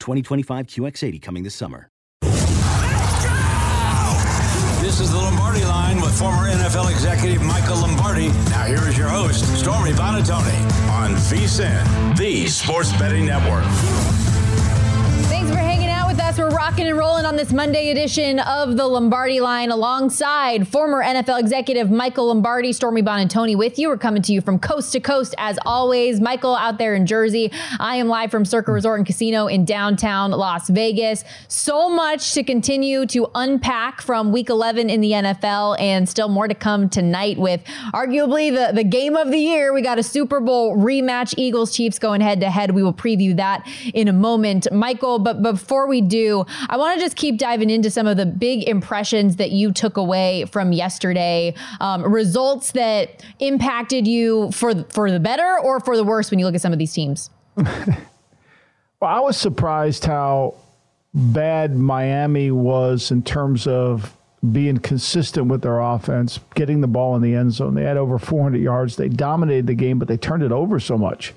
2025 QX80 coming this summer. This is the Lombardi line with former NFL executive Michael Lombardi. Now here is your host, Stormy Buonantony, on VSIN, the Sports Betting Network. Thanks for hanging out We're rocking and rolling on this Monday edition of the Lombardi line alongside former NFL executive Michael Lombardi, Stormy Buonantony with you. We're coming to you from coast to coast as always. Michael out there in Jersey. I am live from Circa Resort and Casino in downtown Las Vegas. So much to continue to unpack from week 11 in the NFL and still more to come tonight with arguably the, the game of the year. We got a Super Bowl rematch, Eagles Chiefs going head to head. We will preview that in a moment. Michael, but before we do, I want to just keep diving into some of the big impressions that you took away from yesterday. Um, results that impacted you for for the better or for the worse when you look at some of these teams. Well, I was surprised how bad Miami was in terms of being consistent with their offense, getting the ball in the end zone. They had over 400 yards. They dominated the game, but they turned it over so much.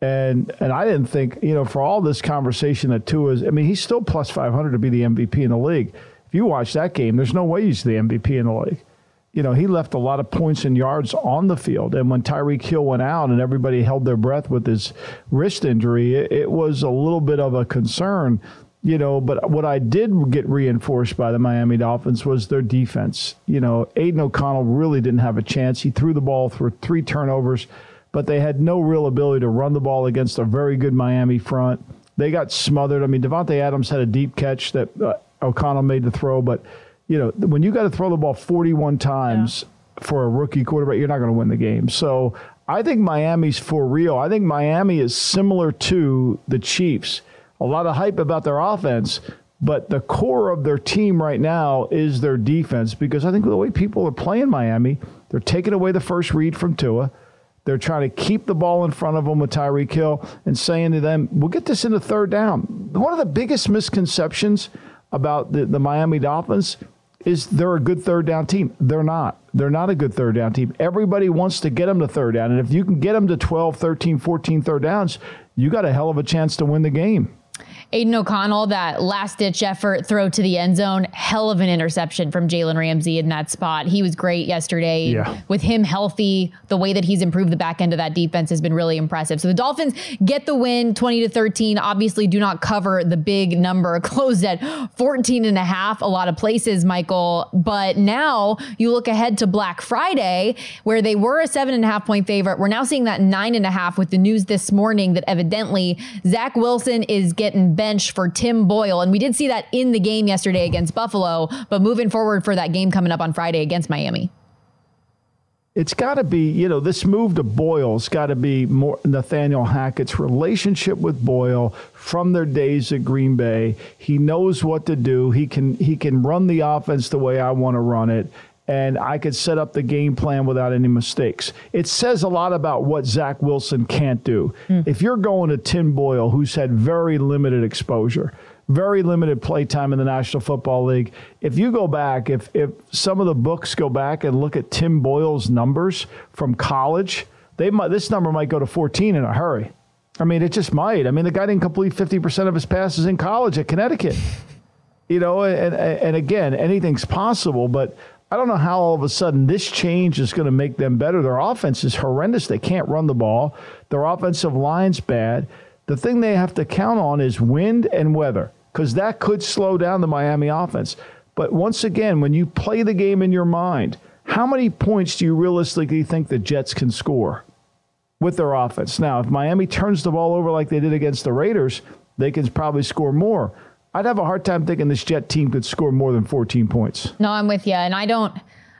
And and I didn't think, you know, for all this conversation that Tua is, I mean, he's still plus 500 to be the MVP in the league. If you watch that game, there's no way he's the MVP in the league. You know, he left a lot of points and yards on the field. And when Tyreek Hill went out and everybody held their breath with his wrist injury, it, it was a little bit of a concern you know, but what I did get reinforced by the Miami Dolphins was their defense. You know, Aidan O'Connell really didn't have a chance. He threw the ball for three turnovers, but they had no real ability to run the ball against a very good Miami front. They got smothered. I mean, Davante Adams had a deep catch that uh, O'Connell made the throw, but you know, when you got to throw the ball 41 times yeah. for a rookie quarterback, you're not going to win the game. So I think Miami's for real. I think Miami is similar to the Chiefs a lot of hype about their offense, but the core of their team right now is their defense because I think the way people are playing Miami, they're taking away the first read from Tua. They're trying to keep the ball in front of them with Tyreek Hill and saying to them, we'll get this into third down. One of the biggest misconceptions about the, the Miami Dolphins is they're a good third down team. They're not. They're not a good third down team. Everybody wants to get them to third down. And if you can get them to 12, 13, 14 third downs, you got a hell of a chance to win the game. Aidan O'Connell, that last ditch effort throw to the end zone, hell of an interception from Jalen Ramsey in that spot. He was great yesterday. Yeah. With him healthy, the way that he's improved the back end of that defense has been really impressive. So the Dolphins get the win 20 to 13. Obviously, do not cover the big number, closed at 14 and a half, a lot of places, Michael. But now you look ahead to Black Friday, where they were a seven and a half point favorite. We're now seeing that nine and a half with the news this morning that evidently Zach Wilson is getting bench for Tim Boyle. And we did see that in the game yesterday against Buffalo, but moving forward for that game coming up on Friday against Miami. It's got to be, you know, this move to Boyle's got to be more Nathaniel Hackett's relationship with Boyle from their days at Green Bay. He knows what to do. He can he can run the offense the way I want to run it and I could set up the game plan without any mistakes. It says a lot about what Zach Wilson can't do. Mm. If you're going to Tim Boyle, who's had very limited exposure, very limited play time in the National Football League. If you go back, if if some of the books go back and look at Tim Boyle's numbers from college, they might this number might go to 14 in a hurry. I mean, it just might. I mean, the guy didn't complete 50% of his passes in college at Connecticut. You know, and and again, anything's possible, but I don't know how all of a sudden this change is going to make them better. Their offense is horrendous. They can't run the ball. Their offensive line's bad. The thing they have to count on is wind and weather because that could slow down the Miami offense. But once again, when you play the game in your mind, how many points do you realistically think the Jets can score with their offense? Now, if Miami turns the ball over like they did against the Raiders, they can probably score more. I'd have a hard time thinking this Jet team could score more than 14 points. No, I'm with you. And I don't.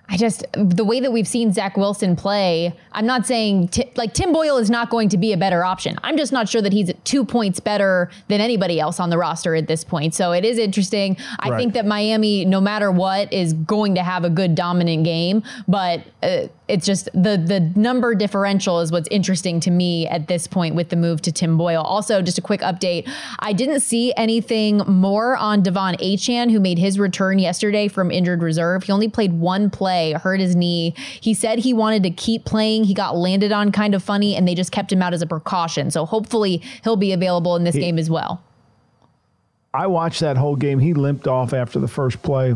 I just the way that we've seen Zach Wilson play. I'm not saying t- like Tim Boyle is not going to be a better option. I'm just not sure that he's two points better than anybody else on the roster at this point. So it is interesting. I right. think that Miami, no matter what, is going to have a good dominant game. But uh, it's just the the number differential is what's interesting to me at this point with the move to Tim Boyle. Also, just a quick update. I didn't see anything more on De'Von Achane, who made his return yesterday from injured reserve. He only played one play, hurt his knee. He said he wanted to keep playing. He got landed on kind of funny, and they just kept him out as a precaution. So hopefully he'll be available in this he, game as well. I watched that whole game. He limped off after the first play.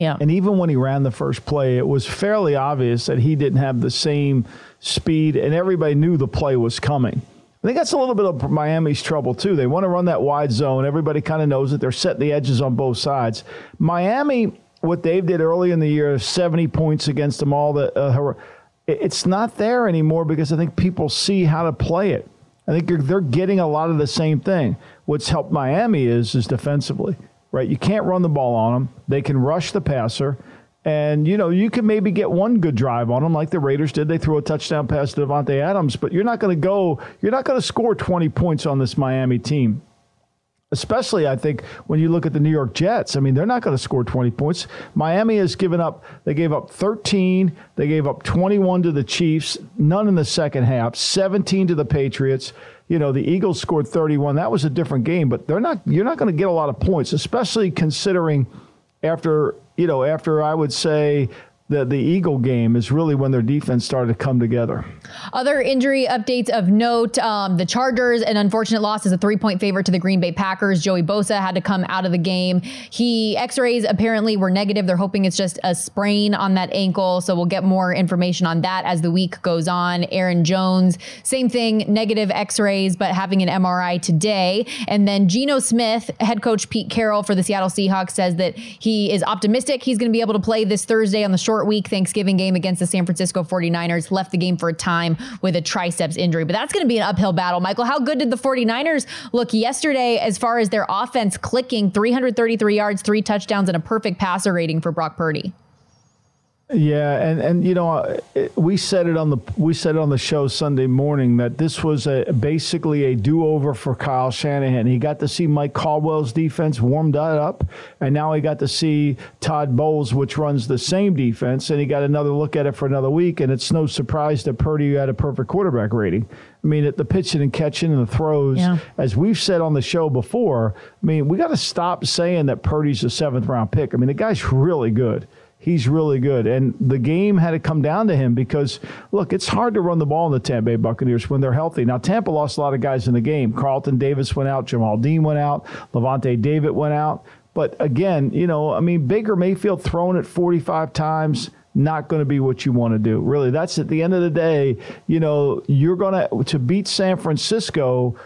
Yeah. And even when he ran the first play, it was fairly obvious that he didn't have the same speed, and everybody knew the play was coming. I think that's a little bit of Miami's trouble, too. They want to run that wide zone. Everybody kind of knows that they're setting the edges on both sides. Miami, what Dave did early in the year, 70 points against them all, the, uh, it's not there anymore because I think people see how to play it. I think they're getting a lot of the same thing. What's helped Miami is is defensively right? You can't run the ball on them. They can rush the passer. And, you know, you can maybe get one good drive on them like the Raiders did. They threw a touchdown pass to Davante Adams, but you're not going to go, you're not going to score 20 points on this Miami team. Especially, I think, when you look at the New York Jets. I mean, they're not going to score 20 points. Miami has given up, they gave up 13, they gave up 21 to the Chiefs, none in the second half, 17 to the Patriots you know, the Eagles scored 31. That was a different game, but they're not you're not going to get a lot of points, especially considering after, you know, after I would say the, the Eagle game is really when their defense started to come together. Other injury updates of note um, the Chargers, an unfortunate loss as a three point favorite to the Green Bay Packers. Joey Bosa had to come out of the game. He x rays apparently were negative. They're hoping it's just a sprain on that ankle. So we'll get more information on that as the week goes on. Aaron Jones, same thing, negative x rays, but having an MRI today. And then Geno Smith, head coach Pete Carroll for the Seattle Seahawks, says that he is optimistic he's going to be able to play this Thursday on the short short week Thanksgiving game against the San Francisco 49ers, left the game for a time with a triceps injury. But that's going to be an uphill battle. Michael, how good did the 49ers look yesterday as far as their offense clicking 333 yards, three touchdowns, and a perfect passer rating for Brock Purdy? Yeah, and and you know, uh, we said it on the we said it on the show Sunday morning that this was a basically a do-over for Kyle Shanahan. He got to see Mike Caldwell's defense warmed up, and now he got to see Todd Bowles, which runs the same defense, and he got another look at it for another week. And it's no surprise that Purdy had a perfect quarterback rating. I mean, at the pitching and catching and the throws, yeah. as we've said on the show before. I mean, we got to stop saying that Purdy's a seventh round pick. I mean, the guy's really good he's really good. And the game had to come down to him because, look, it's hard to run the ball in the Tampa Bay Buccaneers when they're healthy. Now, Tampa lost a lot of guys in the game. Carlton Davis went out, Jamel Dean went out, Lavonte David went out. But again, you know, I mean, Baker Mayfield thrown it 45 times not going to be what you want to do. Really, that's at the end of the day, you know, you're going to to beat San Francisco,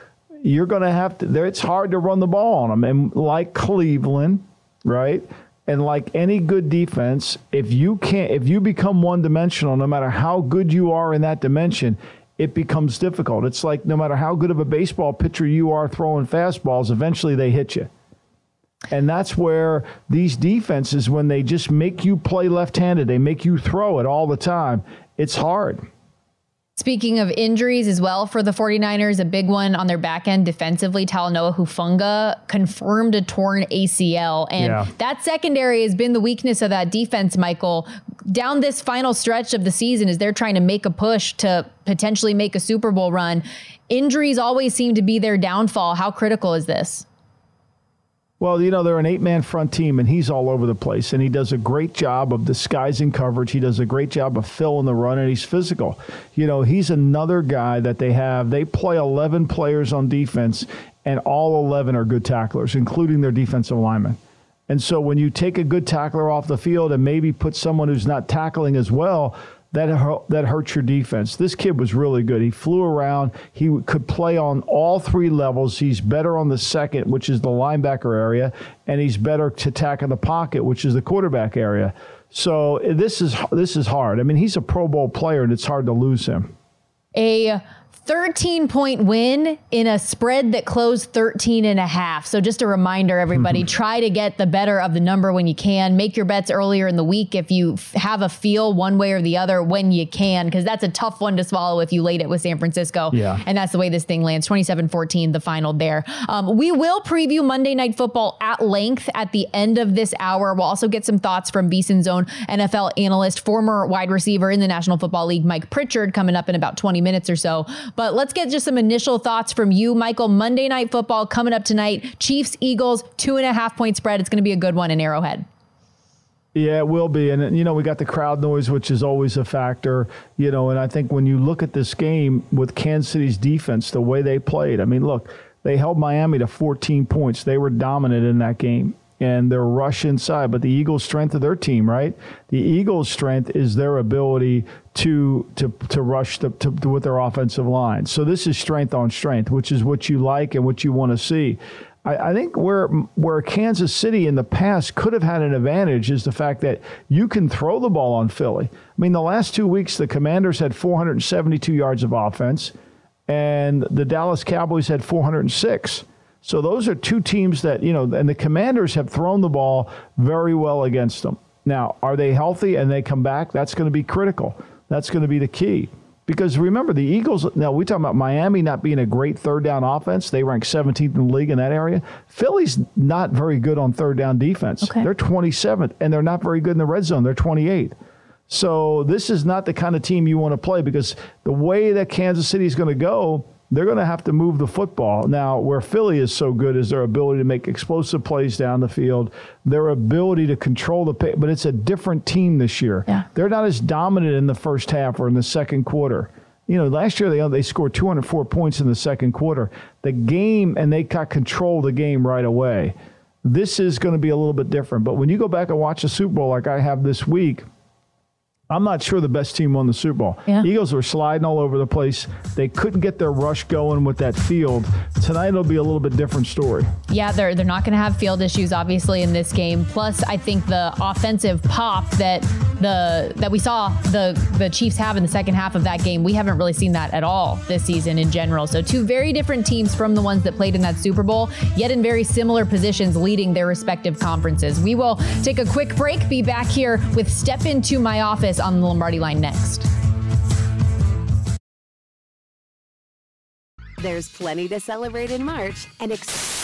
you're going to have to there it's hard to run the ball on them and like Cleveland, right? And like any good defense, if you can't, if you become one dimensional, no matter how good you are in that dimension, it becomes difficult. It's like no matter how good of a baseball pitcher you are throwing fastballs, eventually they hit you. And that's where these defenses, when they just make you play left handed, they make you throw it all the time, it's hard. Speaking of injuries as well for the 49ers, a big one on their back end defensively, Talanoa Hufanga confirmed a torn ACL. And yeah. that secondary has been the weakness of that defense, Michael. Down this final stretch of the season, as they're trying to make a push to potentially make a Super Bowl run, injuries always seem to be their downfall. How critical is this? Well, you know, they're an eight man front team, and he's all over the place. And he does a great job of disguising coverage. He does a great job of filling the run, and he's physical. You know, he's another guy that they have. They play 11 players on defense, and all 11 are good tacklers, including their defensive linemen. And so when you take a good tackler off the field and maybe put someone who's not tackling as well, that that hurts your defense. This kid was really good. He flew around. He could play on all three levels. He's better on the second, which is the linebacker area, and he's better to tack in the pocket, which is the quarterback area. So this is this is hard. I mean, he's a Pro Bowl player, and it's hard to lose him. A 13 point win in a spread that closed 13 and a half. So just a reminder, everybody, mm-hmm. try to get the better of the number when you can. Make your bets earlier in the week if you have a feel one way or the other when you can, because that's a tough one to swallow if you laid it with San Francisco. Yeah. And that's the way this thing lands 27 14, the final there. Um, we will preview Monday Night Football at length at the end of this hour. We'll also get some thoughts from VSiN's own NFL analyst, former wide receiver in the National Football League, Mike Pritchard, coming up in about 20 minutes or so. But let's get just some initial thoughts from you, Michael. Monday Night Football coming up tonight. Chiefs, Eagles, two and a half point spread. It's going to be a good one in Arrowhead. Yeah, it will be. And, you know, we got the crowd noise, which is always a factor, you know, and I think when you look at this game with Kansas City's defense, the way they played, I mean, look, they held Miami to 14 points. They were dominant in that game and their rush inside. But the Eagles' strength of their team, right? The Eagles' strength is their ability to to to rush to, to, to, with their offensive line. So this is strength on strength, which is what you like and what you want to see. I, I think where where Kansas City in the past could have had an advantage is the fact that you can throw the ball on Philly. I mean, the last two weeks the Commanders had 472 yards of offense, and the Dallas Cowboys had 406. So those are two teams that, you know, and the Commanders have thrown the ball very well against them. Now, are they healthy and they come back? That's going to be critical. That's going to be the key. Because remember, the Eagles, now we talk about Miami not being a great third down offense. They rank 17th in the league in that area. Philly's not very good on third down defense. Okay. They're 27th, and they're not very good in the red zone. They're 28th. So this is not the kind of team you want to play because the way that Kansas City is going to go, they're going to have to move the football. Now, where Philly is so good is their ability to make explosive plays down the field, their ability to control the pace, but it's a different team this year. Yeah. They're not as dominant in the first half or in the second quarter. You know, last year they they scored 204 points in the second quarter. The game and they got control of the game right away. This is going to be a little bit different. But when you go back and watch the Super Bowl like I have this week, I'm not sure the best team won the Super Bowl. Yeah. Eagles were sliding all over the place. They couldn't get their rush going with that field. Tonight it'll be a little bit different story. Yeah, they're they're not going to have field issues obviously in this game. Plus, I think the offensive pop that the that we saw the the Chiefs have in the second half of that game, we haven't really seen that at all this season in general. So two very different teams from the ones that played in that Super Bowl, yet in very similar positions leading their respective conferences. We will take a quick break, be back here with Step Into My Office on the Lombardi line next. There's plenty to celebrate in March and. Ex-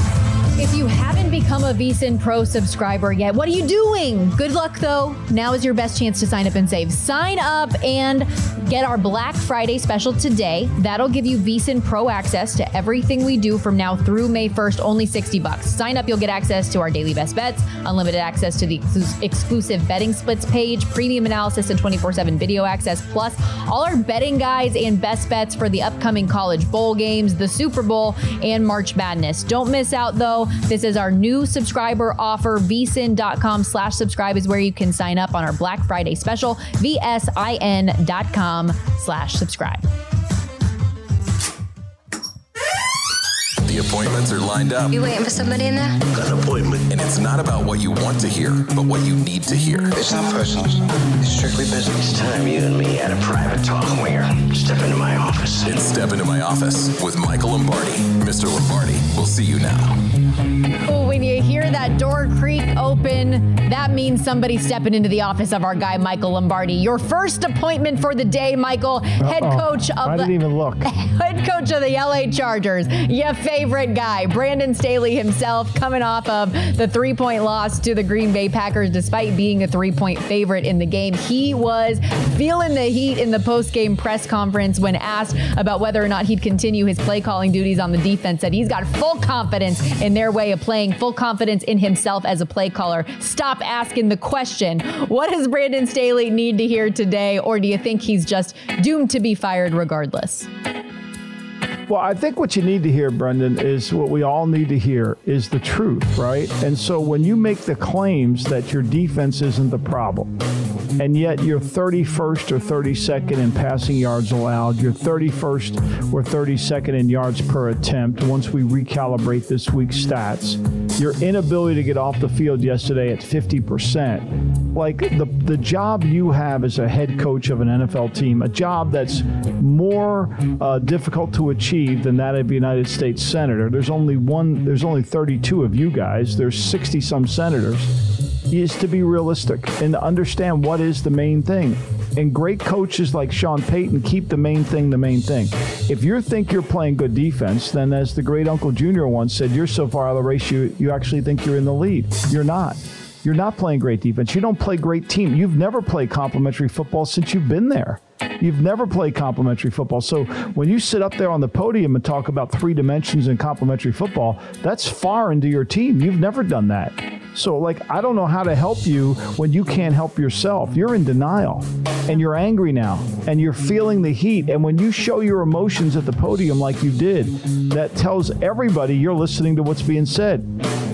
If you haven't become a VSIN Pro subscriber yet, what are you doing? Good luck though. Now is your best chance to sign up and save. Sign up and get our Black Friday special today. That'll give you VSIN Pro access to everything we do from now through May 1st, only 60 bucks. Sign up, you'll get access to our daily best bets, unlimited access to the exclusive betting splits page, premium analysis and 24/7 video access, plus all our betting guides and best bets for the upcoming college bowl games, the Super Bowl, and March Madness. Don't miss out though. This is our new subscriber offer. vsin.com slash subscribe is where you can sign up on our Black Friday special. vsin.com slash subscribe. The appointments are lined up. You waiting for somebody in there? Got an appointment. And it's not about what you want to hear, but what you need to hear. It's not personal. It's strictly business. It's time you and me had a private talk, Winger. Step into my office. It's Step Into My Office with Michael Lombardi. Mr. Lombardi, we'll see you now. Oh, when you hear that door creak open, that means somebody stepping into the office of our guy Michael Lombardi. Your first appointment for the day, Michael, head Uh-oh. coach of I the didn't even look. head coach of the LA Chargers. Your favorite guy, Brandon Staley himself, coming off of the three-point loss to the Green Bay Packers, despite being a three-point favorite in the game. He was feeling the heat in the post-game press conference when asked about whether or not he'd continue his play calling duties on the defense. Said he's got full confidence in their way of playing, full confidence in himself as a play caller. Stop asking the question. What does Brandon Staley need to hear today, or do you think he's just doomed to be fired regardless? Well, I think what you need to hear, Brandon, is what we all need to hear is the truth, right? And so when you make the claims that your defense isn't the problem, and yet you're 31st or 32nd in passing yards allowed, you're 31st or 32nd in yards per attempt once we recalibrate this week's stats, your inability to get off the field yesterday at 50%, like the, the job you have as a head coach of an NFL team, a job that's more uh, difficult to achieve than that of a United States senator. There's only one. There's only 32 of you guys. There's 60 some senators. Is to be realistic and to understand what is the main thing. And great coaches like Sean Payton keep the main thing the main thing. If you think you're playing good defense, then as the great Uncle Junior once said, you're so far out of the race, you, you actually think you're in the lead. You're not. You're not playing great defense. You don't play great team. You've never played complementary football since you've been there. You've never played complementary football. So when you sit up there on the podium and talk about three dimensions in complementary football, that's far into your team. You've never done that. So, like, I don't know how to help you when you can't help yourself. You're in denial and you're angry now and you're feeling the heat. And when you show your emotions at the podium like you did, that tells everybody you're listening to what's being said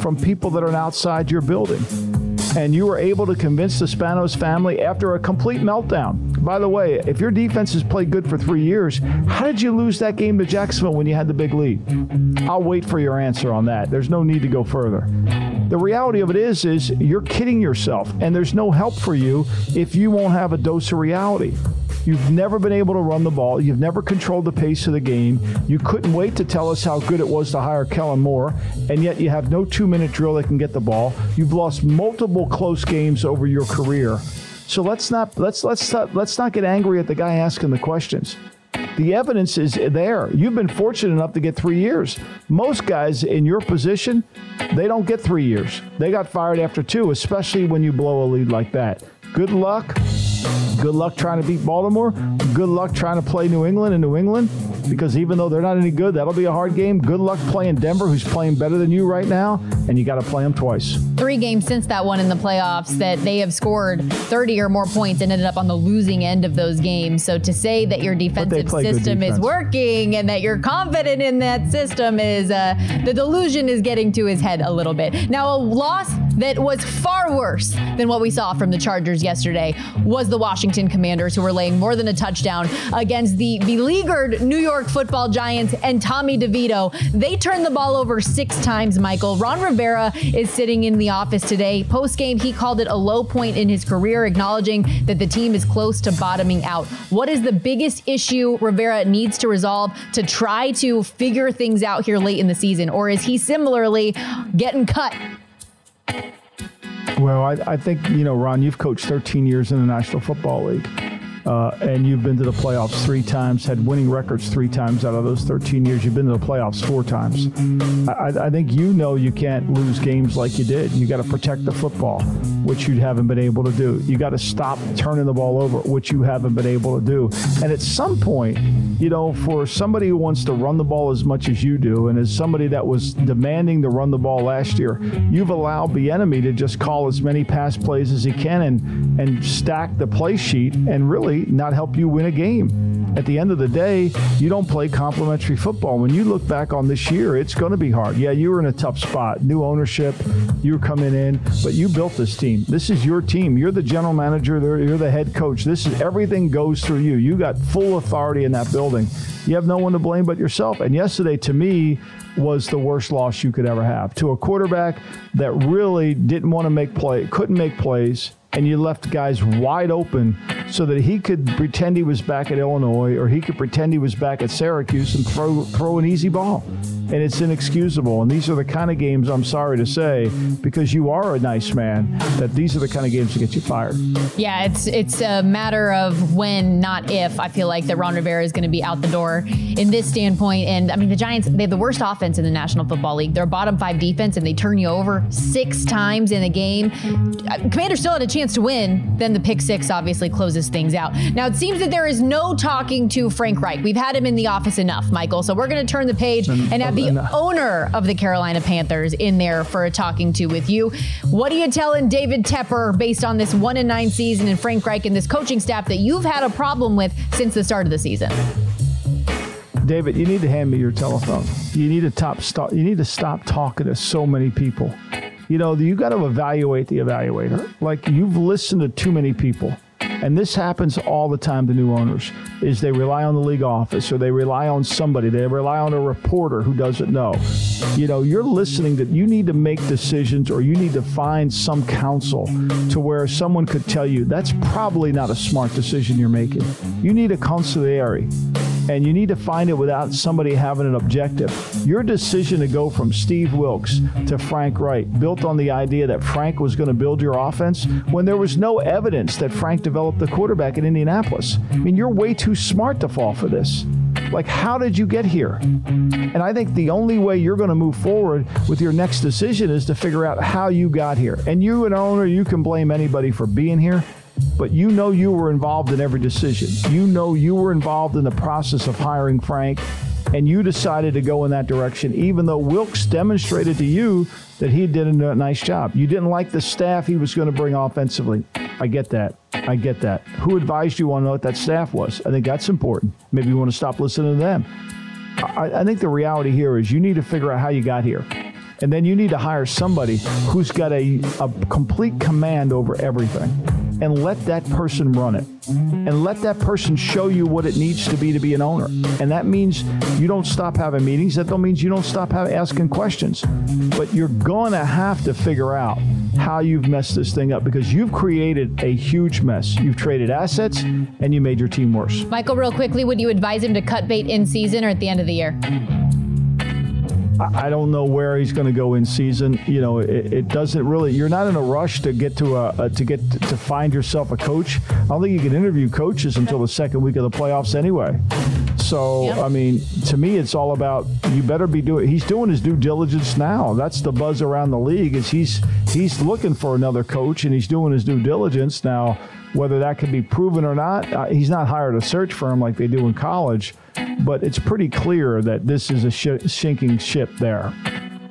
from people that are outside your building and you were able to convince the Spanos family after a complete meltdown. By the way, if your defense has played good for three years, how did you lose that game to Jacksonville when you had the big lead? I'll wait for your answer on that. There's no need to go further. The reality of it is, is you're kidding yourself, and there's no help for you if you won't have a dose of reality. You've never been able to run the ball. You've never controlled the pace of the game. You couldn't wait to tell us how good it was to hire Kellen Moore, and yet you have no two minute drill that can get the ball. You've lost multiple close games over your career. So let's not let's let's let's not get angry at the guy asking the questions. The evidence is there. You've been fortunate enough to get three years. Most guys in your position, they don't get three years. They got fired after two, especially when you blow a lead like that. Good luck. Good luck trying to beat Baltimore. Good luck trying to play New England in New England because even though they're not any good, that'll be a hard game. Good luck playing Denver, who's playing better than you right now, and you got to play them twice. Three games since that one in the playoffs that they have scored 30 or more points and ended up on the losing end of those games. So to say that your defensive system is working and that you're confident in that system is uh, the delusion is getting to his head a little bit. Now, a loss that was far worse than what we saw from the Chargers yesterday was the Washington Commanders, who were laying more than a touchdown against the beleaguered New York football giants and Tommy DeVito. They turned the ball over six times, Michael. Ron Rivera is sitting in the office today. Post game, he called it a low point in his career, acknowledging that the team is close to bottoming out. What is the biggest issue Rivera needs to resolve to try to figure things out here late in the season? Or is he similarly getting cut well, I, I, think, you know, Ron, you've coached 13 years in the National Football League. Uh, and you've been to the playoffs three times, had winning records three times out of those 13 years. You've been to the playoffs four times. I, I think you know you can't lose games like you did. You got to protect the football, which you haven't been able to do. You got to stop turning the ball over, which you haven't been able to do. And at some point, you know, for somebody who wants to run the ball as much as you do, and as somebody that was demanding to run the ball last year, you've allowed the enemy to just call as many pass plays as he can and and stack the play sheet and really not help you win a game. At the end of the day, you don't play complementary football. When you look back on this year, it's going to be hard. Yeah, you were in a tough spot. New ownership, you're coming in, but you built this team. This is your team. You're the general manager, you're the head coach. This is everything goes through you. You got full authority in that building. You have no one to blame but yourself. And yesterday, to me, was the worst loss you could ever have to a quarterback that really didn't want to make play, couldn't make plays, and you left guys wide open so that he could pretend he was back at Illinois or he could pretend he was back at Syracuse and throw throw an easy ball and it's inexcusable. And these are the kind of games, I'm sorry to say, because you are a nice man, that these are the kind of games that get you fired. Yeah, it's it's a matter of when, not if. I feel like that Ron Rivera is going to be out the door in this standpoint. And I mean, the Giants, they have the worst offense in the National Football League. They're bottom five defense, and they turn you over six times in a game. Uh, Commanders still had a chance to win. Then the pick six obviously closes things out. Now, it seems that there is no talking to Frank Reich. We've had him in the office enough, Michael. So we're going to turn the page and, and have the owner of the Carolina Panthers in there for a talking to with you. What are you telling David Tepper based on this one and nine season and Frank Reich and this coaching staff that you've had a problem with since the start of the season? David, you need to hand me your telephone. You need to top stop. You need to stop talking to so many people. You know, you got to evaluate the evaluator. Like you've listened to too many people. And this happens all the time to new owners is they rely on the league office or they rely on somebody. They rely on a reporter who doesn't know. You know, you're listening that you need to make decisions or you need to find some counsel to where someone could tell you that's probably not a smart decision you're making. You need a consigliere and you need to find it without somebody having an objective. Your decision to go from Steve Wilks to Frank Reich, built on the idea that Frank was going to build your offense when there was no evidence that Frank developed the quarterback in Indianapolis. I mean, you're way too smart to fall for this. Like, how did you get here? And I think the only way you're going to move forward with your next decision is to figure out how you got here. And you, an owner, you can blame anybody for being here but you know you were involved in every decision. You know you were involved in the process of hiring Frank, and you decided to go in that direction, even though Wilks demonstrated to you that he did a nice job. You didn't like the staff he was going to bring offensively. I get that. I get that. Who advised you on what that staff was? I think that's important. Maybe you want to stop listening to them. I, I think the reality here is you need to figure out how you got here. And then you need to hire somebody who's got a, a complete command over everything and let that person run it. And let that person show you what it needs to be to be an owner. And that means you don't stop having meetings. That don't means you don't stop have, asking questions. But you're going to have to figure out how you've messed this thing up because you've created a huge mess. You've traded assets and you made your team worse. Michael, real quickly, would you advise him to cut bait in season or at the end of the year? I don't know where he's going to go in season. You know, it, it, doesn't really. You're not in a rush to get to a, a to get to, to find yourself a coach. I don't think you can interview coaches until the second week of the playoffs anyway. So yep. I mean, to me, it's all about you better be doing. He's doing his due diligence now. That's the buzz around the league. Is he's he's looking for another coach and he's doing his due diligence now Whether that can be proven or not, uh, he's not hired a search firm like they do in college, but it's pretty clear that this is a sh- sinking ship there.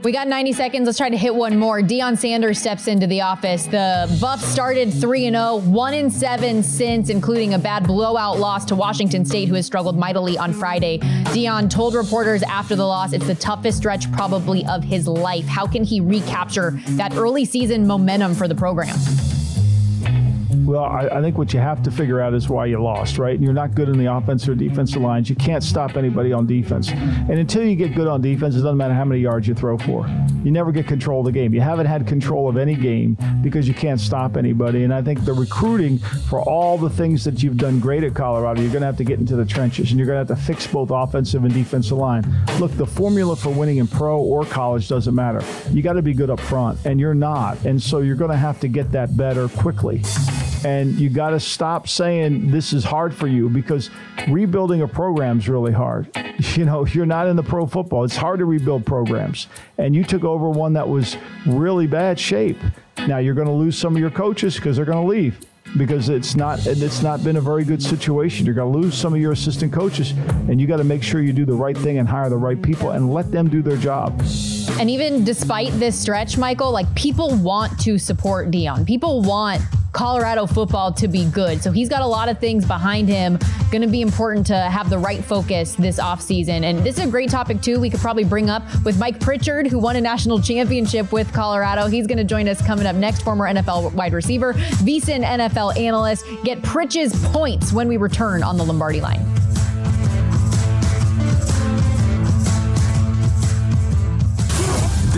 We got 90 seconds. Let's try to hit one more. Deion Sanders steps into the office. The Buffs started 3 0, 1 7 since, including a bad blowout loss to Washington State, who has struggled mightily on Friday. Deion told reporters after the loss it's the toughest stretch probably of his life. How can he recapture that early season momentum for the program? Well, I, I, think what you have to figure out is why you lost, right? You're not good in the offensive or defensive lines. You can't stop anybody on defense. And until you get good on defense, it doesn't matter how many yards you throw for. You never get control of the game. You haven't had control of any game because you can't stop anybody. And I think the recruiting for all the things that you've done great at Colorado, you're going to have to get into the trenches and you're going to have to fix both offensive and defensive line. Look, the formula for winning in pro or college doesn't matter. You got to be good up front, and you're not. And so you're going to have to get that better quickly. And you got to stop saying this is hard for you because rebuilding a program is really hard. You know, you're not in the pro football. It's hard to rebuild programs. And you took over one that was really bad shape. Now you're going to lose some of your coaches because they're going to leave because it's not it's not been a very good situation. You're going to lose some of your assistant coaches, and you got to make sure you do the right thing and hire the right people and let them do their job. And even despite this stretch, Michael, like people want to support Deion. People want Colorado football to be good. So he's got a lot of things behind him. Going to be important to have the right focus this offseason. And this is a great topic, too. We could probably bring up with Mike Pritchard, who won a national championship with Colorado. He's going to join us coming up next. Former NFL wide receiver, VSIN NFL analyst. Get Pritch's points when we return on the Lombardi line.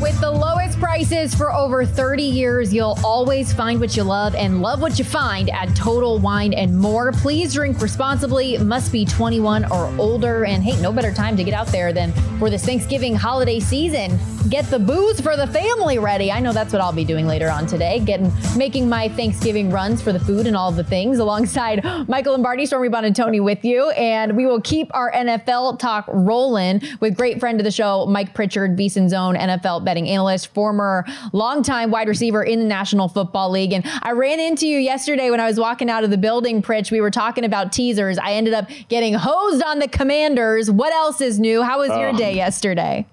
With the lowest prices for over 30 years, you'll always find what you love and love what you find at Total Wine and More. Please drink responsibly. Must be 21 or older. And hey, no better time to get out there than for this Thanksgiving holiday season. Get the booze for the family ready. I know that's what I'll be doing later on today. Getting making my Thanksgiving runs for the food and all the things alongside Michael Lombardi, Stormy Buonantony with you. And we will keep our NFL talk rolling with great friend of the show, Mike Pritchard, VSIN's own NFL betting analyst, former longtime wide receiver in the National Football League. And I ran into you yesterday when I was walking out of the building, Pritch. We were talking about teasers. I ended up getting hosed on the Commanders. What else is new? How was your day yesterday?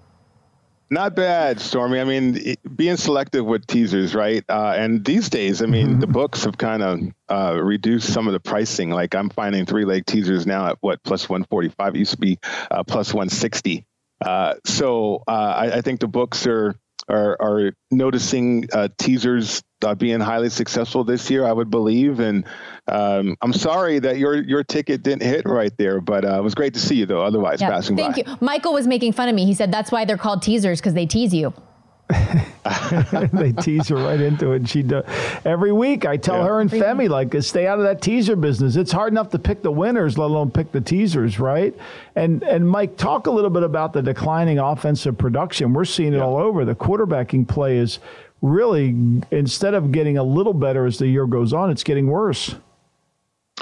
Not bad, Stormy. I mean, it, being selective with teasers, right? Uh, and these days, I mean, the books have kind of uh, reduced some of the pricing. Like I'm finding three leg teasers now at what plus 145. It used to be uh, plus 160. Uh, so uh, I, I, think the books are are, are noticing uh, teasers uh, being highly successful this year, I would believe. And um, I'm sorry that your your ticket didn't hit right there, but uh, it was great to see you though. Otherwise, yeah, passing thank by. Thank you. Michael was making fun of me. He said that's why they're called teasers because they tease you. they tease her right into it. And she does every week. I tell yeah. her and Femi like, stay out of that teaser business. It's hard enough to pick the winners, let alone pick the teasers, right? And and Mike, talk a little bit about the declining offensive production. We're seeing it yeah. all over. The quarterbacking play is really instead of getting a little better as the year goes on, it's getting worse.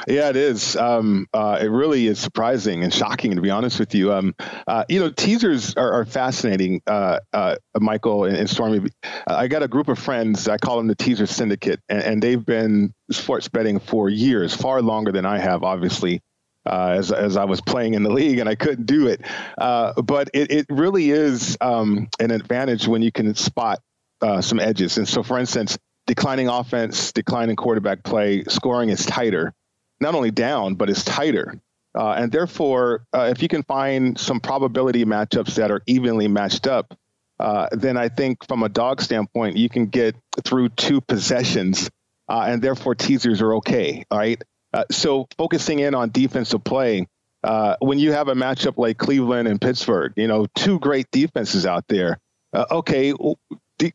Yeah, it is. Um, uh, it really is surprising and shocking, to be honest with you. Um, uh, you know, teasers are, are fascinating, uh, uh Michael and, and Stormy. I got a group of friends. I call them the Teaser Syndicate, and, and they've been sports betting for years, far longer than I have, obviously. Uh, as, as I was playing in the league and I couldn't do it. Uh, but it, it really is um, an advantage when you can spot some edges. And so, for instance, declining offense, declining quarterback play, scoring is tighter not only down, but it's tighter. Uh, and therefore, uh, if you can find some probability matchups that are evenly matched up, uh, then I think from a dog standpoint, you can get through two possessions, uh, and therefore teasers are okay. All right. Uh, so focusing in on defensive play, uh, when you have a matchup like Cleveland and Pittsburgh, you know, two great defenses out there. okay,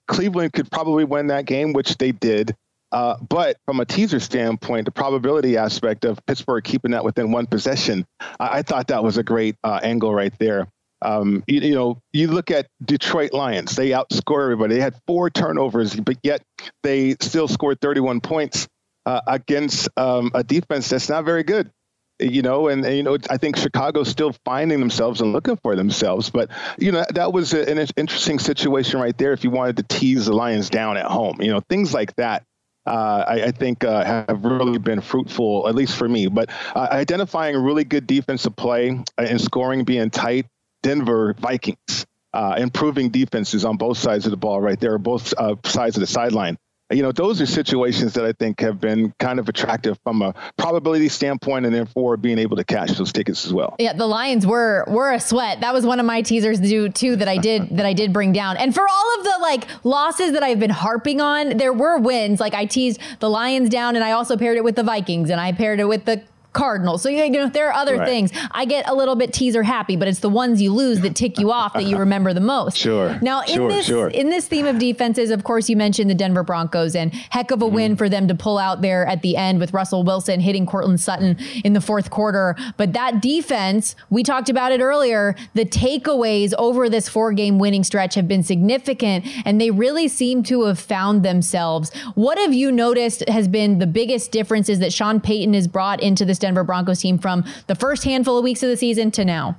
Cleveland could probably win that game, which they did. Uh, but from a teaser standpoint, the probability aspect of Pittsburgh keeping that within one possession, I, I thought that was a great uh, angle right there. Um, you, you, know, you look at Detroit Lions; they outscore everybody. They had four turnovers, but yet they still scored 31 points uh, against um, a defense that's not very good. you know, and, and, you know, I think Chicago's still finding themselves and looking for themselves. But you know, that was an interesting situation right there. If you wanted to tease the Lions down at home, you know, things like that. Uh, I, I, think uh, have really been fruitful, at least for me. But uh, identifying really good defensive play and scoring being tight, Denver Vikings, uh, improving defenses on both sides of the ball right there, both uh, sides of the sideline you know, those are situations that I think have been kind of attractive from a probability standpoint, and therefore being able to cash those tickets as well. Yeah, the Lions were were a sweat. That was one of my teasers too that I did that I did bring down. And for all of the like losses that I've been harping on, there were wins. Like I teased the Lions down, and I also paired it with the Vikings, and I paired it with the Cardinals. So you know there are other right. things. I get a little bit teaser happy, but it's the ones you lose that tick you off that you remember the most. Sure. Now in sure, this sure. in this theme of defenses, of course, you mentioned the Denver Broncos and heck of a mm. win for them to pull out there at the end with Russell Wilson hitting Courtland Sutton in the fourth quarter. But that defense, we talked about it earlier. The takeaways over this four game winning stretch have been significant, and they really seem to have found themselves. What have you noticed has been the biggest differences that Sean Payton has brought into this Denver Broncos team? from the first handful of weeks of the season to now?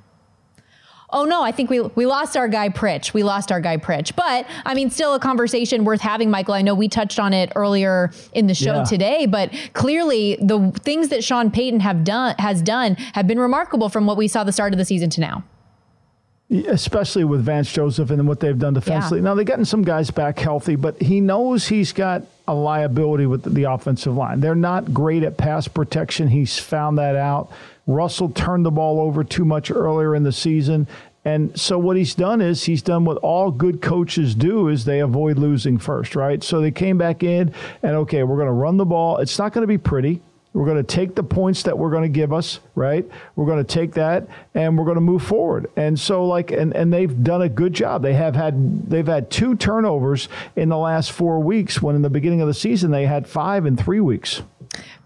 Oh no, I think we we lost our guy Pritch. We lost our guy Pritch. But I mean, still a conversation worth having, Michael. I know we touched on it earlier in the show yeah. today, but clearly the things that Sean Payton have done has done have been remarkable from what we saw the start of the season to now especially with Vance Joseph and what they've done defensively. Yeah. Now they've gotten some guys back healthy, but he knows he's got a liability with the offensive line. They're not great at pass protection. He's found that out. Russell turned the ball over too much earlier in the season. And so what he's done is he's done what all good coaches do is they avoid losing first, right? So they came back in and okay, we're going to run the ball. It's not going to be pretty. We're going to take the points that we're going to give us, right? We're going to take that and we're going to move forward. And so like and and they've done a good job. They have had they've had two turnovers in the last 4 weeks when in the beginning of the season they had 5 in 3 weeks.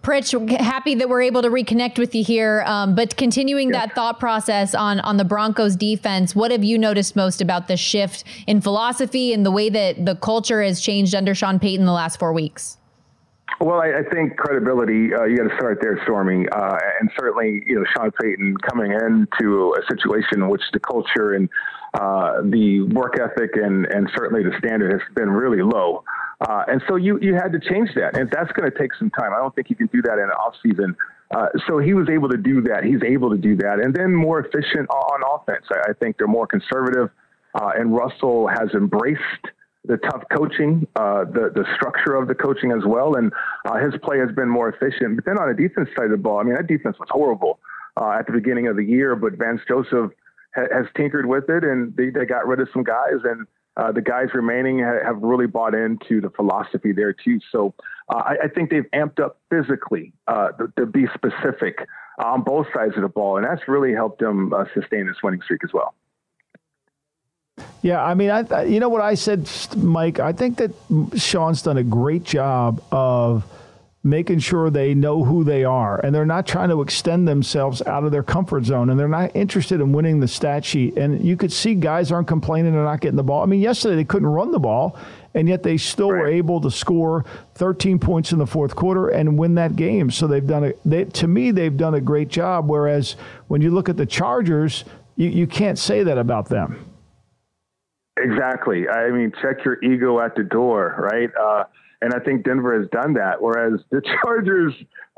Pritch, happy that we're able to reconnect with you here. Um, but continuing yeah. that thought process on on the Broncos defense, what have you noticed most about the shift in philosophy and the way that the culture has changed under Sean Payton the last four weeks? Well, I, I think credibility. Uh, you got to start there, Stormy, uh, and certainly, you know, Sean Payton coming into a situation in which the culture and uh, the work ethic and and certainly the standard has been really low, uh, and so you you had to change that, and that's going to take some time. I don't think you can do that in an off season. Uh, so he was able to do that. He's able to do that, and then more efficient on offense. I, I think they're more conservative, uh, and Russell has embraced the tough coaching, uh, the the structure of the coaching as well, and uh, his play has been more efficient. But then on the defense side of the ball, I mean that defense was horrible uh, at the beginning of the year, but Vance Joseph ha- has tinkered with it, and they, they got rid of some guys, and uh, the guys remaining ha- have really bought into the philosophy there too. So uh, I, I, think they've amped up physically uh, to, to, be specific on both sides of the ball, and that's really helped them sustain this winning streak as well. Yeah, I mean, I, you know what I said, Mike. I think that Sean's done a great job of making sure they know who they are, and they're not trying to extend themselves out of their comfort zone, and they're not interested in winning the stat sheet. And you could see guys aren't complaining they're not getting the ball. I mean, yesterday they couldn't run the ball, and yet they still right. were able to score 13 points in the fourth quarter and win that game. So they've done a. They, to me, they've done a great job. Whereas when you look at the Chargers, you, you can't say that about them. Exactly. I mean, check your ego at the door, right? Uh, and I think Denver has done that. Whereas the Chargers,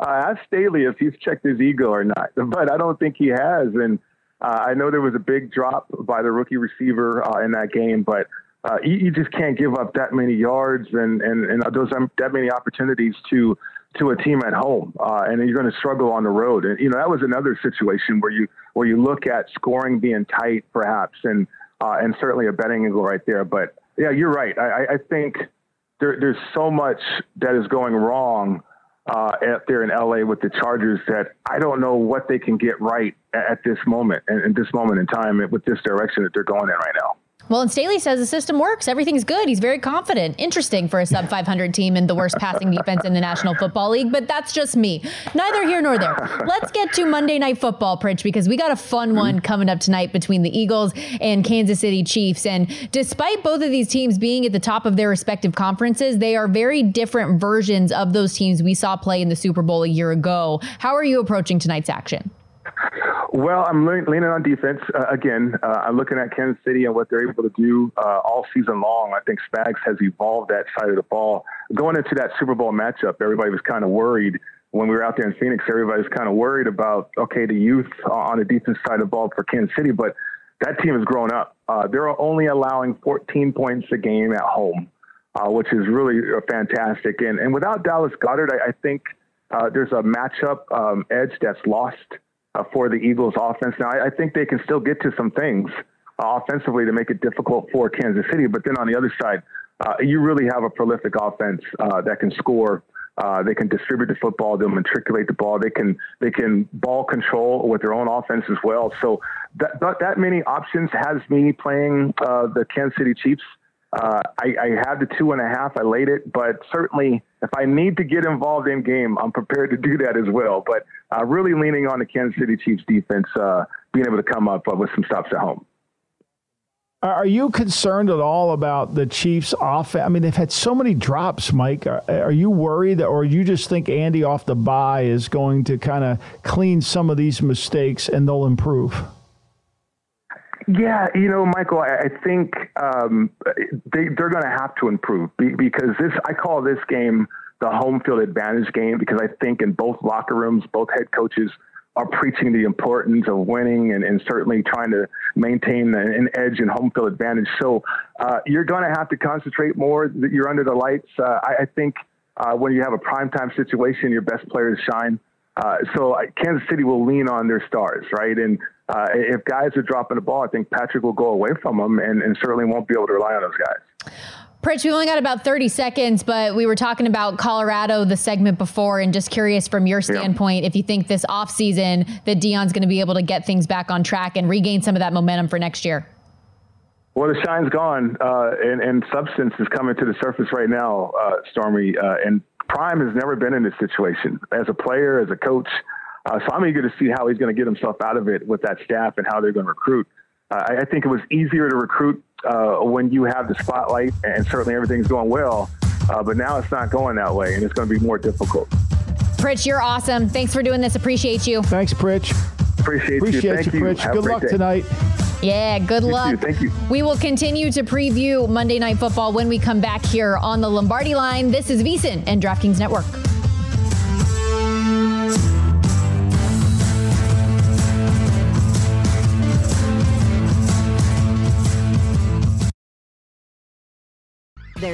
uh, ask Staley if he's checked his ego or not, but I don't think he has. And uh, I know there was a big drop by the rookie receiver uh, in that game, but uh, you, you, just can't give up that many yards and and, and those um, that many opportunities to to a team at home, uh, and you're going to struggle on the road. And you know that was another situation where you where you look at scoring being tight, perhaps, and uh, and certainly a betting angle right there. But yeah, you're right. I, I think there, there's so much that is going wrong uh, out there in LA with the Chargers that I don't know what they can get right at, at this moment and, this moment in time with this direction that they're going in right now. Well, and Staley says the system works. Everything's good. He's very confident. Interesting for a sub 500 team and the worst passing defense in the National Football League, but that's just me. Neither here nor there. Let's get to Monday Night Football, Pritch, because we got a fun one coming up tonight between the Eagles and Kansas City Chiefs. And despite both of these teams being at the top of their respective conferences, they are very different versions of those teams we saw play in the Super Bowl a year ago. How are you approaching tonight's action? Well, I'm leaning on defense uh, again. Uh, I'm looking at Kansas City and what they're able to do uh, all season long. I think Spags has evolved that side of the ball. Going into that Super Bowl matchup, everybody was kind of worried when we were out there in Phoenix. Everybody was kind of worried about okay, the youth on the defense side of the ball for Kansas City, but that team has grown up. Uh, they're only allowing 14 points a game at home, uh, which is really uh, fantastic. And and without Dallas Goedert, I, I think there's a matchup um, edge that's lost uh, for the Eagles offense. Now, I, I, think they can still get to some things uh, offensively to make it difficult for Kansas City. But then on the other side, uh, you really have a prolific offense uh, that can score. Uh, they can distribute the football. They'll matriculate the ball. They can they can ball control with their own offense as well. So that that, that many options has me playing the Kansas City Chiefs. Uh, I, I had the two and a half. I laid it, but certainly if I need to get involved in game, I'm prepared to do that as well. But uh, really leaning on the Kansas City Chiefs defense, uh, being able to come up uh, with some stops at home. Are you concerned at all about the Chiefs' offense? I mean, they've had so many drops, Mike. Are, are you worried, or you just think Andy off the bye is going to kind of clean some of these mistakes and they'll improve? Yeah, you know, Michael, I, I think um, they, they're going to have to improve because this, I call this game the home field advantage game because I think in both locker rooms, both head coaches are preaching the importance of winning and, and certainly trying to maintain an edge and home field advantage. So uh, you're going to have to concentrate more. You're under the lights. Uh, I, I, think uh, when you have a primetime situation, your best players shine. Uh, so Kansas City will lean on their stars, right? And uh, if guys are dropping the ball, I think Patrick will go away from them and, and certainly won't be able to rely on those guys. Pritch, we only got about 30 seconds, but we were talking about Colorado the segment before, and just curious from your standpoint, yeah. if you think this offseason that Deion's going to be able to get things back on track and regain some of that momentum for next year. Well, the shine's gone, uh, and, and, substance is coming to the surface right now, uh, Stormy. Uh, and Prime has never been in this situation as a player, as a coach. Uh, so I'm eager to see how he's going to get himself out of it with that staff and how they're going to recruit. Uh, I, I think it was easier to recruit uh, when you have the spotlight and certainly everything's going well. Uh, but now it's not going that way, and it's going to be more difficult. Pritch, you're awesome. Thanks for doing this. Appreciate you. Thanks, Pritch. Appreciate, Appreciate you. Thank you, Pritch. Have Good luck day. tonight. Yeah, good you luck. Too. Thank you. We will continue to preview Monday Night Football when we come back here on the Lombardi line. This is VSIN and DraftKings Network.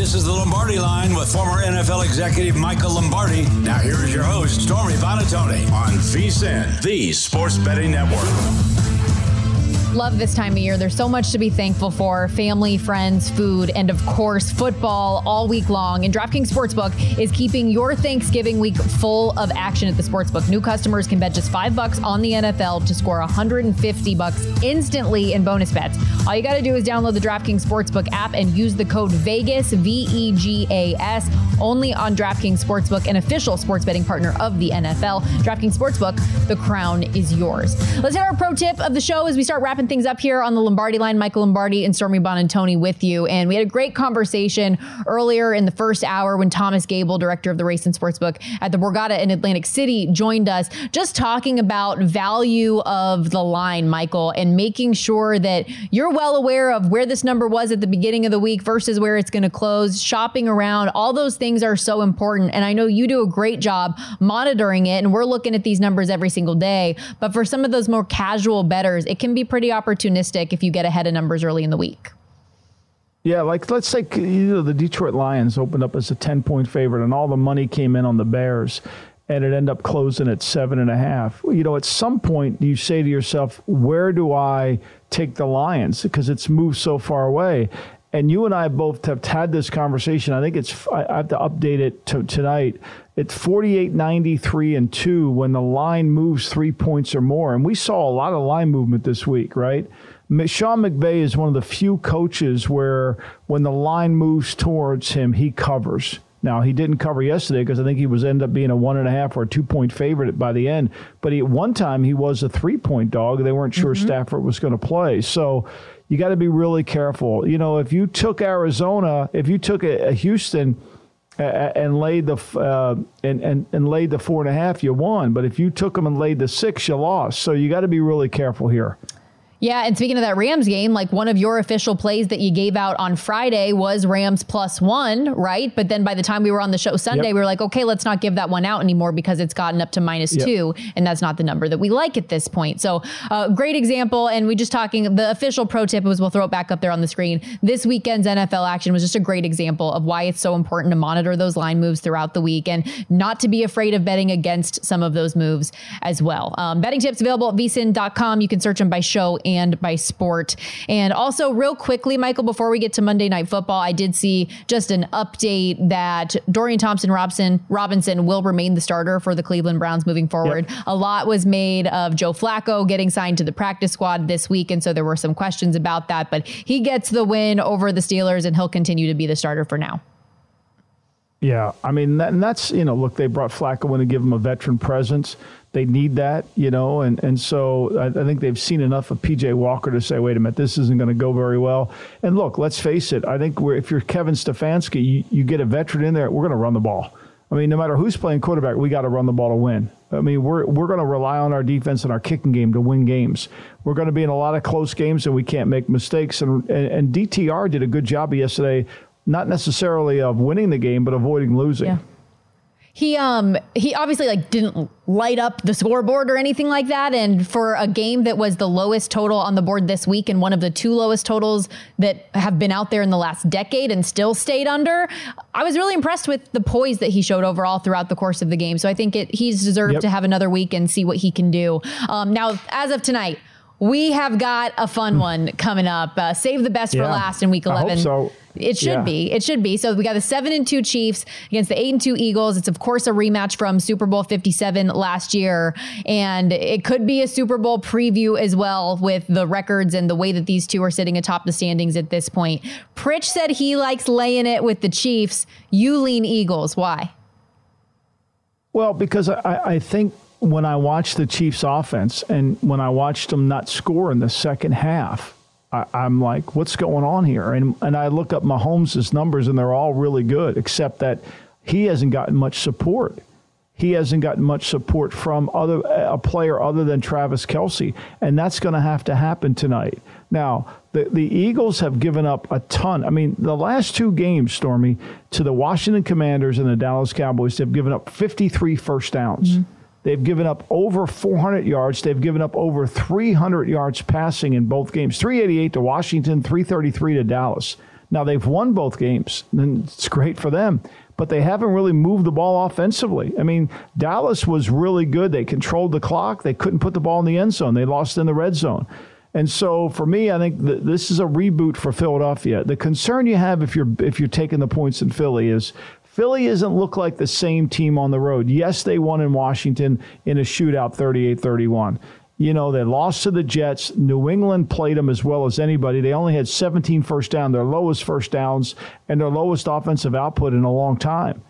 This is the Lombardi line with former NFL executive Michael Lombardi. Now here's your host, Stormy Buonantony on VSIN, the sports betting network. Love this time of year. There's so much to be thankful for family, friends, food, and of course, football all week long. And DraftKings Sportsbook is keeping your Thanksgiving week full of action at the Sportsbook. New customers can bet just five bucks on the NFL to score 150 bucks instantly in bonus bets. All you got to do is download the DraftKings Sportsbook app and use the code VEGAS, V E G A S, only on DraftKings Sportsbook, an official sports betting partner of the NFL. DraftKings Sportsbook, the crown is yours. Let's hit our pro tip of the show as we start wrapping things up here on the Lombardi line. Michael Lombardi and Stormy Buonantony with you. And we had a great conversation earlier in the first hour when Thomas Gable, director of the Race and Sportsbook at the Borgata in Atlantic City, joined us, just talking about value of the line, Michael, and making sure that you're well aware of where this number was at the beginning of the week versus where it's going to close, shopping around. All those things are so important. And I know you do a great job monitoring it. And we're looking at these numbers every single day. But for some of those more casual betters, it can be pretty opportunistic if you get ahead of numbers early in the week. Yeah, like let's say you know the Detroit Lions opened up as a ten point favorite, and all the money came in on the Bears, and it ended up closing at seven and a half. You know, at some point you say to yourself, where do I take the Lions because it's moved so far away. And you and I both have had this conversation. I think it's I have to update it to tonight. It's 48 93 and 2 when the line moves 3 points or more. And we saw a lot of line movement this week, right? Sean McVay is one of the few coaches where when the line moves towards him, he covers. Now he didn't cover yesterday because I think he was end up being a one and a half or a two point favorite by the end. But he, at one time he was a three point dog. They weren't sure mm-hmm. Stafford was going to play, so you got to be really careful. You know, if you took Arizona, if you took a, a Houston and laid the uh, and, and and laid the four and a half, you won. But if you took them and laid the six, you lost. So you got to be really careful here. Yeah, and speaking of that Rams game, like one of your official plays that you gave out on Friday was Rams plus one, right? But then by the time we were on the show Sunday, yep. we were like, okay, let's not give that one out anymore because it's gotten up to minus yep. two, and that's not the number that we like at this point. So, uh, great example. And we just talking, the official pro tip was we'll throw it back up there on the screen. This weekend's NFL action was just a great example of why it's so important to monitor those line moves throughout the week and not to be afraid of betting against some of those moves as well. Um, betting tips available at vsin.com. You can search them by show and by sport. And also, real quickly, Michael, before we get to Monday Night Football, I did see just an update that Dorian Thompson Robinson Robinson will remain the starter for the Cleveland Browns moving forward. Yep. A lot was made of Joe Flacco getting signed to the practice squad this week, and so there were some questions about that. But he gets the win over the Steelers, and he'll continue to be the starter for now. Yeah, I mean, that, and that's you know, look, they brought Flacco in to give him a veteran presence. They need that, you know, and and so I, I think they've seen enough of PJ Walker to say, wait a minute, this isn't going to go very well. And look, let's face it, I think if you're Kevin Stefanski, you, you get a veteran in there, we're going to run the ball. I mean, no matter who's playing quarterback, we got to run the ball to win. I mean, we're we're going to rely on our defense and our kicking game to win games. We're going to be in a lot of close games, and we can't make mistakes. And, and, and DTR did a good job yesterday not necessarily of winning the game, but avoiding losing. Yeah. He um he obviously like didn't light up the scoreboard or anything like that and for a game that was the lowest total on the board this week and one of the two lowest totals that have been out there in the last decade and still stayed under I was really impressed with the poise that he showed overall throughout the course of the game so I think it he's deserved yep. to have another week and see what he can do um, now as of tonight we have got a fun hmm. one coming up. Uh, save the best yeah, for last in week 11. so. It should yeah. be. It should be. So we got the seven and two Chiefs against the eight and two Eagles. It's of course a rematch from Super Bowl 57 last year. And it could be a Super Bowl preview as well with the records and the way that these two are sitting atop the standings at this point. Pritch said he likes laying it with the Chiefs. You lean Eagles. Why? Well, because I, I think when I watched the Chiefs offense and when I watched them not score in the second half, I, am like, what's going on here? And and I look up Mahomes' numbers, and they're all really good, except that he hasn't gotten much support. He hasn't gotten much support from other a player other than Travis Kelce, and that's going to have to happen tonight. Now, the, the Eagles have given up a ton. I mean, the last two games, Stormy, to the Washington Commanders and the Dallas Cowboys, they've given up 53 first downs. Mm-hmm. They've given up over 400 yards. They've given up over 300 yards passing in both games 388 to Washington, 333 to Dallas. Now, they've won both games, and it's great for them, but they haven't really moved the ball offensively. I mean, Dallas was really good. They controlled the clock, they couldn't put the ball in the end zone, they lost in the red zone. And so for me, I think this is a reboot for Philadelphia. The concern you have if you're if you're taking the points in Philly is Philly doesn't look like the same team on the road. Yes, they won in Washington in a shootout 38-31. You know, they lost to the Jets. New England played them as well as anybody. They only had 17 first down, their lowest first downs and their lowest offensive output in a long time.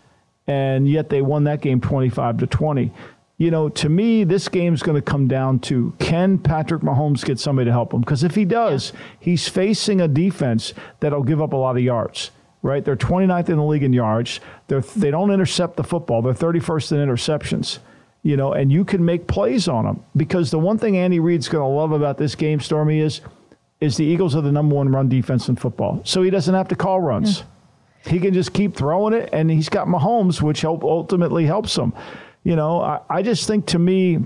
And yet they won that game 25 to 20 you know, to me, this game's going to come down to can Patrick Mahomes get somebody to help him? Because if he does, yeah. he's facing a defense that'll give up a lot of yards. Right? They're 29th in the league in yards. They're, they don't intercept the football. They're 31st in interceptions. You know, and you can make plays on them because the one thing Andy Reid's going to love about this game, Stormy, is is the Eagles are the number one run defense in football. So he doesn't have to call runs. He can just keep throwing it, and he's got Mahomes, which help, ultimately helps him. You know, I, I just think to me,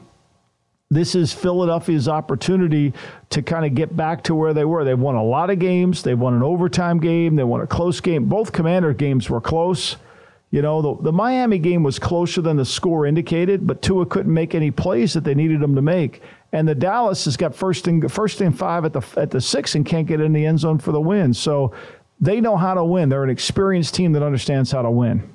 this is Philadelphia's opportunity to kind of get back to where they were. They've won a lot of games. They won an overtime game. They won a close game. Both Commander games were close. You know, the, the Miami game was closer than the score indicated, but Tua couldn't make any plays that they needed him to make. And the Dallas has got first and first and five at the at the six and can't get in the end zone for the win. So they know how to win. They're an experienced team that understands how to win.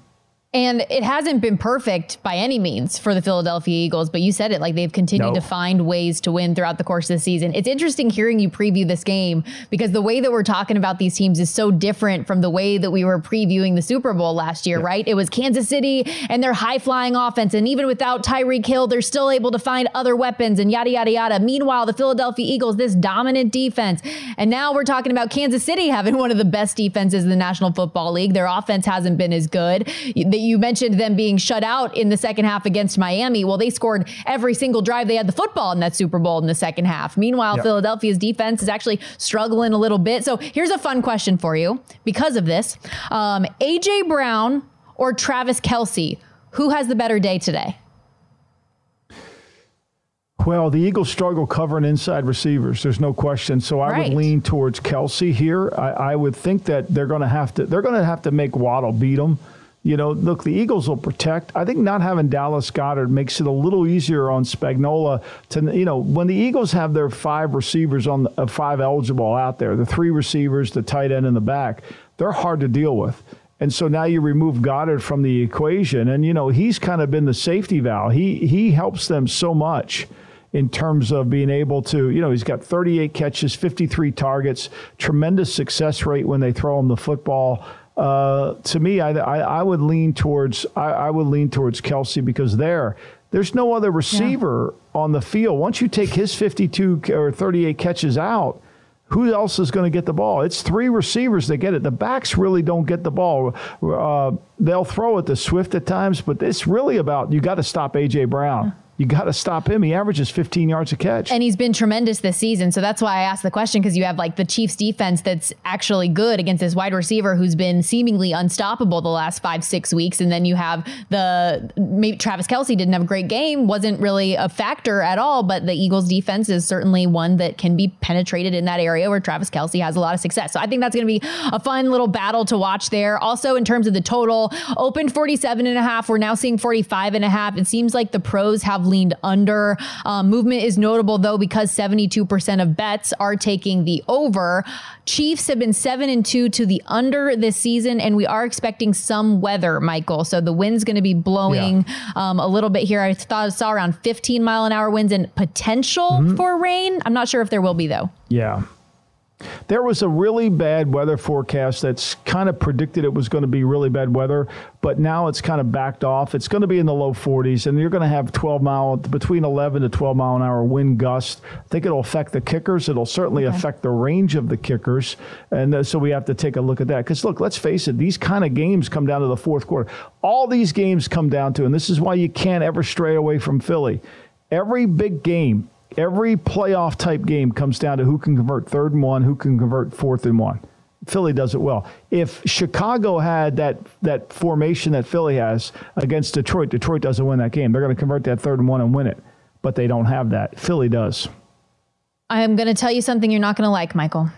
And it hasn't been perfect by any means for the Philadelphia Eagles, but you said it like they've continued to find ways to win throughout the course of the season. It's interesting hearing you preview this game because the way that we're talking about these teams is so different from the way that we were previewing the Super Bowl last year, yeah. right? It was Kansas City and their high flying offense. And even without Tyreek Hill, they're still able to find other weapons and yada, yada, yada. Meanwhile, the Philadelphia Eagles, this dominant defense. And now we're talking about Kansas City having one of the best defenses in the National Football League. Their offense hasn't been as good. They you mentioned them being shut out in the second half against Miami. Well, they scored every single drive they had the football in that Super Bowl in the second half. Meanwhile, yep. Philadelphia's defense is actually struggling a little bit. So here's a fun question for you because of this um, AJ Brown or Travis Kelce, who has the better day today? Well, the Eagles struggle covering inside receivers. There's no question. So I right. would lean towards Kelce here. I, I would think that they're going to have to. They're going to have to make Waddle beat them. You know, look, the Eagles will protect. I think not having Dallas Goedert makes it a little easier on Spagnuolo to, you know, when the Eagles have their five receivers on the, uh, five eligible out there, the three receivers, the tight end in the back, they're hard to deal with. And so now you remove Goedert from the equation, and you know he's kind of been the safety valve. He he helps them so much in terms of being able to, you know, he's got 38 catches, 53 targets, tremendous success rate when they throw him the football. Uh, to me, I, I, I, would lean towards I, I, would lean towards Kelce because there there's no other receiver yeah. on the field. Once you take his 52 or 38 catches out, who else is going to get the ball? It's three receivers that get it. The backs really don't get the ball. Uh, they'll throw it to Swift at times, but it's really about you got to stop AJ Brown. Yeah you got to stop him. He averages 15 yards a catch. And he's been tremendous this season. So that's why I asked the question because you have like the Chiefs defense that's actually good against this wide receiver who's been seemingly unstoppable the last five, six weeks. And then you have the maybe Travis Kelce didn't have a great game, wasn't really a factor at all. But the Eagles defense is certainly one that can be penetrated in that area where Travis Kelce has a lot of success. So I think that's going to be a fun little battle to watch there. Also, in terms of the total, open 47 and a half. We're now seeing 45 and a half. It seems like the pros have leaned under. Um, movement is notable though because 72% of bets are taking the over. Chiefs have been seven and two to the under this season, and we are expecting some weather, Michael. So the wind's going to be blowing yeah. um, a little bit here. I thought I saw around 15 mile an hour winds and potential mm-hmm. for rain. I'm not sure if there will be though. Yeah. There was a really bad weather forecast that's kind of predicted it was going to be really bad weather, but now it's kind of backed off. It's going to be in the low 40s, and you're going to have 12 mile, between 11 to 12 mile an hour wind gust. I think it'll affect the kickers. It'll certainly okay. affect the range of the kickers, and uh, so we have to take a look at that. Because look, let's face it, these kind of games come down to the fourth quarter. All these games come down to, and this is why you can't ever stray away from Philly. Every big game every playoff type game comes down to who can convert third and one, who can convert fourth and one. Philly does it well. If Chicago had that that formation that Philly has against Detroit, Detroit doesn't win that game. They're going to convert that third and one and win it, but they don't have that. Philly does. I am going to tell you something you're not going to like, Michael.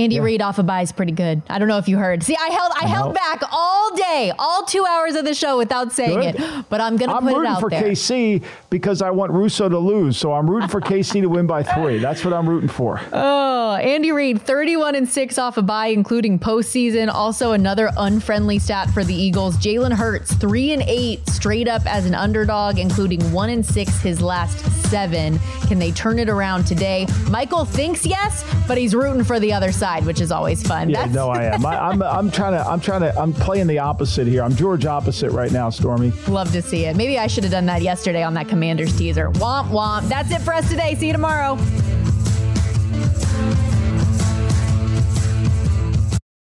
Andy yeah. Reid off a bye is pretty good. I don't know if you heard. See, I held I, I held back all day, all two hours of the show without saying good. it. But I'm going to put it out there. I'm rooting for KC because I want Russo to lose. So I'm rooting for KC to win by three. That's what I'm rooting for. Oh, Andy Reid, 31 and six off a bye, including postseason. Also, another unfriendly stat for the Eagles. Jalen Hurts, three and eight straight up as an underdog, including one and six his last seven. Can they turn it around today? Michael thinks yes, but he's rooting for the other side, which is always fun. Yeah, That's- no, I am. I, am I'm, I'm trying to. I'm trying to. I'm playing the opposite here. I'm George opposite right now, Stormy. Love to see it. Maybe I should have done that yesterday on that Commanders teaser. Womp womp. That's it for us today. See you tomorrow.